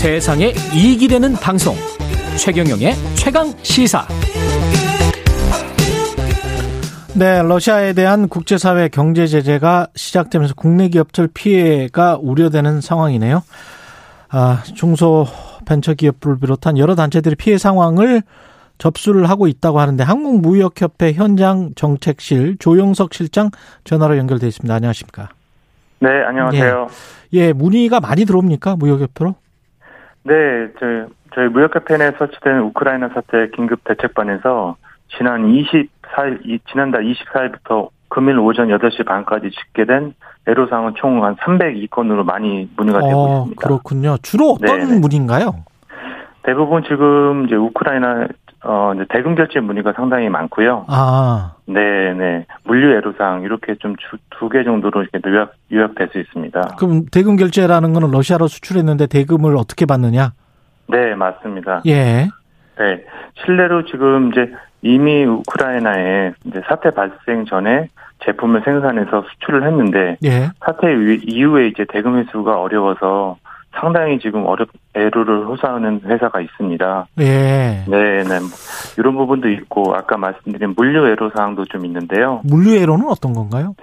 세상에 이익이 되는 방송 최경영의 최강 시사 네, 러시아에 대한 국제사회 경제 제재가 시작되면서 국내 기업들 피해가 우려되는 상황이네요. 아, 중소 벤처기업을 비롯한 여러 단체들이 피해 상황을 접수를 하고 있다고 하는데 한국무역협회 현장 정책실 조영석 실장 전화로 연결돼 있습니다. 안녕하십니까? 네, 안녕하세요. 예, 예 문의가 많이 들어옵니까? 무역협회로? 네, 저희, 저희 무역협회 내 설치된 우크라이나 사태 긴급 대책반에서 지난 24일, 지난달 24일부터 금일 오전 8시 반까지 집계된 애로사항은 총 한 302건으로 많이 문의가 되고 어, 있습니다. 그렇군요. 주로 어떤 네네. 문의인가요? 대부분 지금 이제 우크라이나 어 이제 대금 결제 문의가 상당히 많고요. 아, 네, 네. 물류 애로사항 이렇게 좀 두 개 정도로 이렇게 요약 요약될 수 있습니다. 그럼 대금 결제라는 거는 러시아로 수출했는데 대금을 어떻게 받느냐? 네, 맞습니다. 예. 네. 실내로 지금 이제 이미 우크라이나에 이제 사태 발생 전에 제품을 생산해서 수출을 했는데 예. 사태 이후- 이후에 이제 대금 회수가 어려워서 상당히 지금 어렵 애로를 호소하는 회사가 있습니다. 예. 네, 네. 뭐 이런 부분도 있고 아까 말씀드린 물류 애로 사항도 좀 있는데요. 물류회로는 어떤 건가요?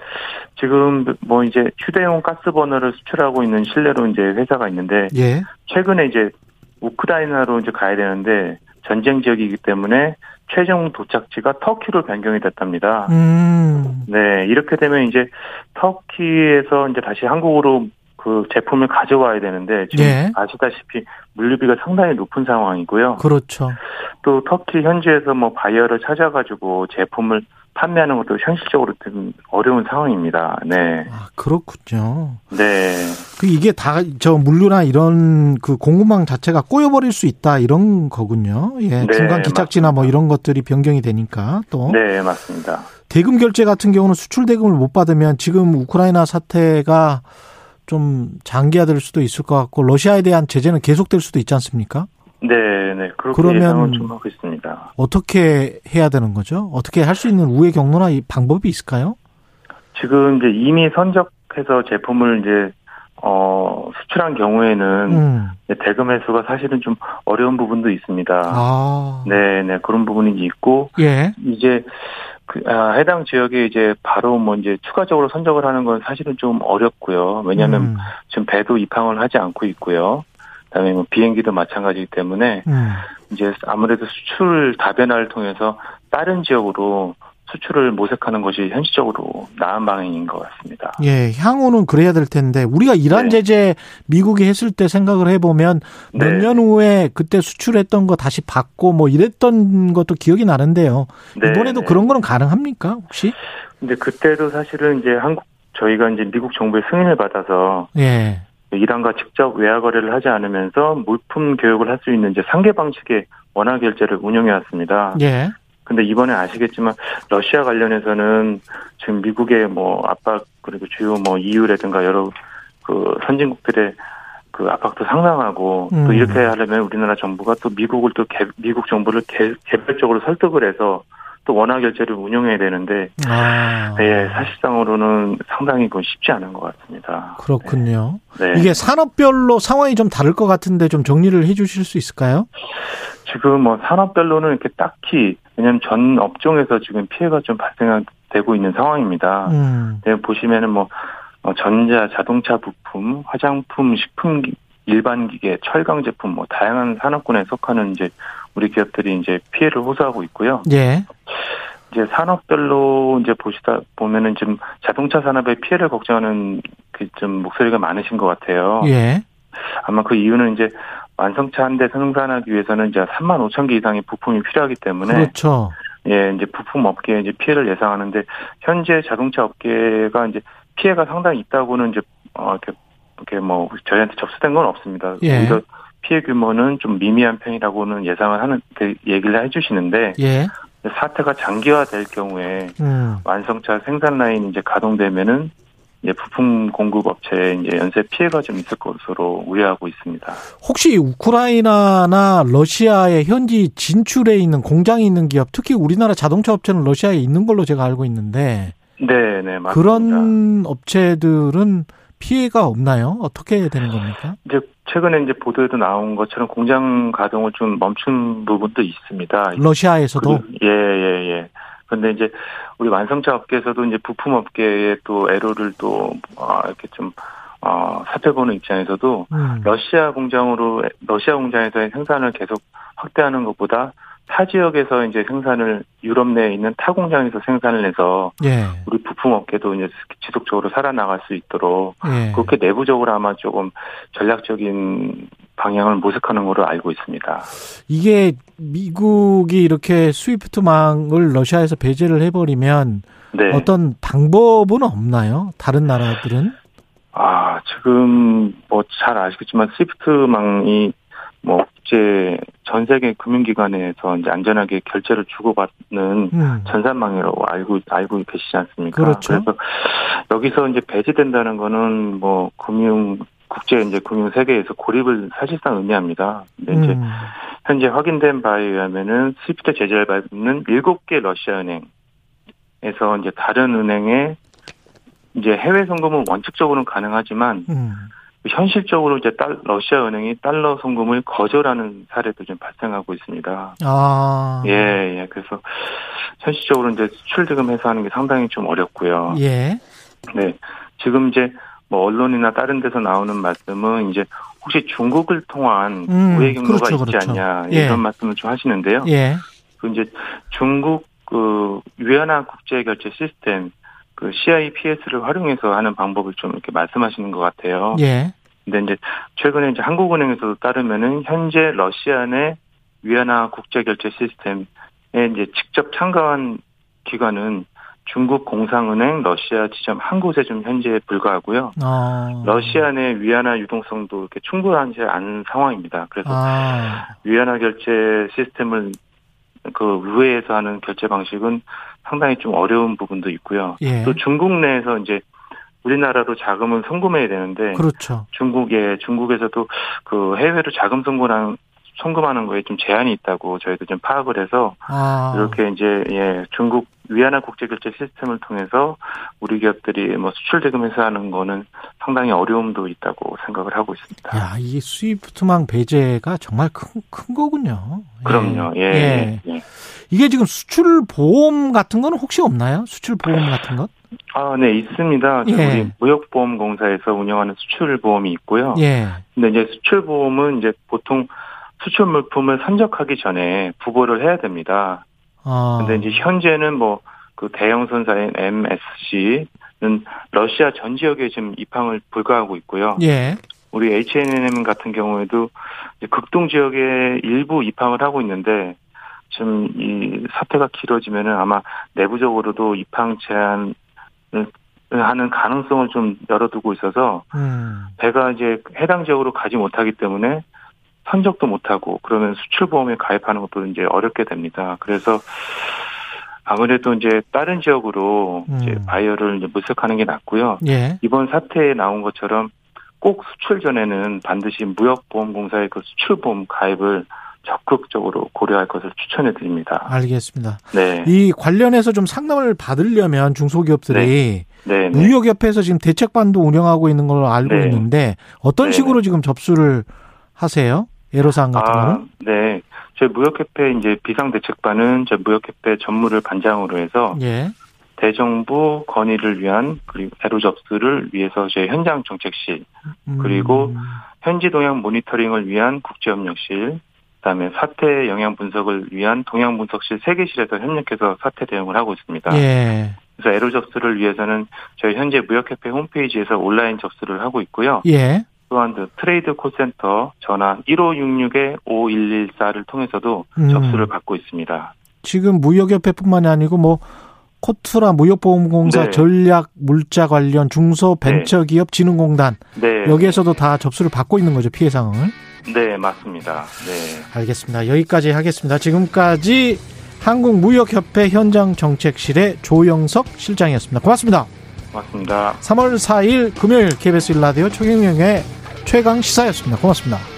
지금 뭐 이제 휴대용 가스버너를 수출하고 있는 실내로 이제 회사가 있는데 예. 최근에 이제 우크라이나로 이제 가야 되는데 전쟁 지역이기 때문에 최종 도착지가 터키로 변경이 됐답니다. 음. 네, 이렇게 되면 이제 터키에서 이제 다시 한국으로 그 제품을 가져와야 되는데 지금 예. 아시다시피 물류비가 상당히 높은 상황이고요. 그렇죠. 또 터키 현지에서 뭐 바이어를 찾아가지고 제품을 판매하는 것도 현실적으로 좀 어려운 상황입니다. 네, 아, 그렇군요. 네, 그 이게 다 저 물류나 이런 그 공급망 자체가 꼬여버릴 수 있다 이런 거군요. 예. 네, 중간 기착지나 뭐 이런 것들이 변경이 되니까 또 네, 맞습니다. 대금 결제 같은 경우는 수출 대금을 못 받으면 지금 우크라이나 사태가 좀 장기화될 수도 있을 것 같고 러시아에 대한 제재는 계속될 수도 있지 않습니까? 네, 네, 그러면-. 어떻게 해야 되는 거죠? 어떻게 할 수 있는 우회 경로나 이 방법이 있을까요? 지금 이제 이미 선적해서 제품을 이제 어 수출한 경우에는 음. 대금 회수가 사실은 좀 어려운 부분도 있습니다. 아. 네, 네 그런 부분이 있고 예. 이제 그 아, 해당 지역에 이제 바로 뭐 이제 추가적으로 선적을 하는 건 사실은 좀 어렵고요. 왜냐하면 음. 지금 배도 입항을 하지 않고 있고요. 그다음에 뭐 비행기도 마찬가지이기 때문에 음. 이제 아무래도 수출 다변화를 통해서 다른 지역으로 수출을 모색하는 것이 현실적으로 나은 방향인 것 같습니다. 예, 향후는 그래야 될 텐데 우리가 이란 네. 제재 미국이 했을 때 생각을 해보면 몇 네. 년 후에 그때 수출했던 거 다시 받고 뭐 이랬던 것도 기억이 나는데요. 네, 이번에도 네. 그런 거는 가능합니까 혹시? 근데 그때도 사실은 이제 한국 저희가 이제 미국 정부의 승인을 받아서 예, 이란과 직접 외화 거래를 하지 않으면서 물품 교육을 할 수 있는 이제 상계 방식의 원화 결제를 운영해 왔습니다. 예, 근데 이번에 아시겠지만 러시아 관련해서는 지금 미국의 뭐 압박 그리고 주요 뭐 EU라든가 여러 그 선진국들의 그 압박도 상당하고 음. 또 이렇게 하려면 우리나라 정부가 또 미국을 또 개, 미국 정부를 개, 개별적으로 설득을 해서 또 원화 결제를 운영해야 되는데 아, 네, 사실상으로는 상당히 그건 쉽지 않은 것 같습니다. 그렇군요. 네. 이게 산업별로 상황이 좀 다를 것 같은데 좀 정리를 해주실 수 있을까요? 지금 뭐 산업별로는 이렇게 딱히 왜냐하면 전 업종에서 지금 피해가 좀 발생되고 있는 상황입니다. 음, 네, 보시면은 뭐 어, 전자, 자동차 부품, 화장품, 식품, 기- 일반 기계, 철강 제품 뭐 다양한 산업군에 속하는 이제 우리 기업들이 이제 피해를 호소하고 있고요. 예, 이제 산업별로 이제 보시다 보면은 지금 자동차 산업의 피해를 걱정하는 그 좀 목소리가 많으신 것 같아요. 예, 아마 그 이유는 이제 완성차 한 대 생산하기 위해서는 이제 3만 5천 개 이상의 부품이 필요하기 때문에 그렇죠. 예, 이제 부품 업계에 이제 피해를 예상하는데 현재 자동차 업계가 이제 피해가 상당히 있다고는 이제 어 이렇게 이렇게 뭐 저희한테 접수된 건 없습니다. 예. 오히려 피해 규모는 좀 미미한 편이라고는 예상을 하는 그 얘기를 해주시는데 예, 사태가 장기화될 경우에 음, 완성차 생산 라인이 이제 가동되면은 이제 부품 공급 업체에 이제 연쇄 피해가 좀 있을 것으로 우려하고 있습니다. 혹시 우크라이나나 러시아의 현지 진출에 있는 공장이 있는 기업, 특히 우리나라 자동차 업체는 러시아에 있는 걸로 제가 알고 있는데 네, 네, 맞습니다. 그런 업체들은 피해가 없나요? 어떻게 되는 겁니까? 이제 최근에 이제 보도에도 나온 것처럼 공장 가동을 좀 멈춘 부분도 있습니다. 러시아에서도 예, 예, 예. 근데 이제 우리 완성차 업계에서도 이제 부품 업계에 또 애로를 또 어, 이렇게 좀 어, 살펴보는 입장에서도 음. 러시아 공장으로 러시아 공장에서의 생산을 계속 확대하는 것보다 타 지역에서 이제 생산을 유럽 내에 있는 타 공장에서 생산을 해서 예. 우리 부품 업계도 이제 지속적으로 살아나갈 수 있도록 예. 그렇게 내부적으로 아마 조금 전략적인 방향을 모색하는 걸로 알고 있습니다. 이게 미국이 이렇게 스위프트망을 러시아에서 배제를 해버리면 네. 어떤 방법은 없나요? 다른 나라들은? 아, 지금 뭐 잘 아시겠지만 스위프트망이 뭐 국제 전 세계 금융기관에서 이제 안전하게 결제를 주고받는 음. 전산망이라고 알고 알고 계시지 않습니까? 그렇죠. 래서 여기서 이제 배제된다는 거는 뭐 금융 국제 이제 금융 세계에서 고립을 사실상 의미합니다. 근데 이제 음. 현재 확인된 바에 의하면은 스위프트 제재를 받는 7개 러시아 은행에서 이제 다른 은행에 이제 해외 송금은 원칙적으로는 가능하지만 음. 현실적으로 이제 달, 러시아 은행이 달러 송금을 거절하는 사례도 좀 발생하고 있습니다. 아. 예, 예. 그래서 현실적으로 이제 수출 대금해서 하는 게 상당히 좀 어렵고요. 예. 네. 지금 이제 뭐 언론이나 다른 데서 나오는 말씀은 이제 혹시 중국을 통한 음, 우회 경로가 그렇죠, 있지 그렇죠. 않냐 예. 이런 말씀을 좀 하시는데요. 예. 그 이제 중국 그 위안화 국제 결제 시스템 그 CIPS를 활용해서 하는 방법을 좀 이렇게 말씀하시는 것 같아요. 예. 근데 이제 최근에 이제 한국은행에서도 따르면은 현재 러시아 내 위안화 국제 결제 시스템에 이제 직접 참가한 기관은 중국 공상은행 러시아 지점 한 곳에 좀 현재 불과하고요. 어. 러시아 내 위안화 유동성도 이렇게 충분하지 않은 상황입니다. 그래서 아. 위안화 결제 시스템을 그 우회해서 하는 결제 방식은 상당히 좀 어려운 부분도 있고요. 예. 또 중국 내에서 이제 우리나라로 자금을 송금해야 되는데 그렇죠. 중국에 중국에서도 그 해외로 자금 송금하는 송금하는 거에 좀 제한이 있다고 저희도 좀 파악을 해서 아. 이렇게 이제 예 중국 위안화 국제 결제 시스템을 통해서 우리 기업들이 뭐 수출 대금해서 하는 거는 상당히 어려움도 있다고 생각을 하고 있습니다. 야, 이게 스위프트망 배제가 정말 큰, 큰 거군요. 예. 그럼요. 예. 예. 예. 이게 지금 수출 보험 같은 거는 혹시 없나요? 수출 보험 같은 것? 아, 네, 있습니다. 예. 우리 무역보험공사에서 운영하는 수출보험이 있고요. 예. 근데 이제 수출보험은 이제 보통 수출 물품을 선적하기 전에 부보를 해야 됩니다. 어. 근데 이제 현재는 뭐 그 대형 선사인 MSC는 러시아 전 지역에 지금 입항을 불가하고 있고요. 예. 우리 H&M 같은 경우에도 극동 지역에 일부 입항을 하고 있는데 지금 이 사태가 길어지면은 아마 내부적으로도 입항 제한을 하는 가능성을 좀 열어두고 있어서 음. 배가 이제 해당 지역으로 가지 못하기 때문에 선적도 못하고 그러면 수출보험에 가입하는 것도 이제 어렵게 됩니다. 그래서 아무래도 이제 다른 지역으로 이제 음. 바이어를 이제 물색하는 게 낫고요. 예. 이번 사태에 나온 것처럼 꼭 수출 전에는 반드시 무역보험공사의 그 수출보험 가입을 적극적으로 고려할 것을 추천해 드립니다. 알겠습니다. 네. 이 관련해서 좀 상담을 받으려면 중소기업들이 네. 네. 무역협회에서 지금 대책반도 운영하고 있는 걸로 알고 네. 있는데 어떤 네. 식으로 지금 접수를 하세요? 애로사항 같은 아, 거는? 네. 저희 무역협회 이제 비상대책반은 저희 무역협회 전무를 반장으로 해서 예. 대정부 건의를 위한 그리고 애로 접수를 위해서 저희 현장 정책실 음. 그리고 현지 동향 모니터링을 위한 국제협력실 그다음에 사태 영향 분석을 위한 동향 분석실 세 개실에서 협력해서 사태 대응을 하고 있습니다. 예. 그래서 애로 접수를 위해서는 저희 현재 무역협회 홈페이지에서 온라인 접수를 하고 있고요. 예. 또한 그 trade 콜센터 전화 1566-5114를 통해서도 음. 접수를 받고 있습니다. 지금 무역협회뿐만이 아니고 뭐 코트라 무역보험공사 네. 전략 물자 관련 중소벤처기업 진흥공단 네. 여기에서도 다 접수를 받고 있는 거죠 피해 상황을. 네, 맞습니다. 네. 알겠습니다. 여기까지 하겠습니다. 지금까지 한국무역협회 현장정책실의 조영석 실장이었습니다. 고맙습니다. 맞습니다. 3월 4일 금요일 KBS 1라디오 최경영의 최강 시사였습니다. 고맙습니다.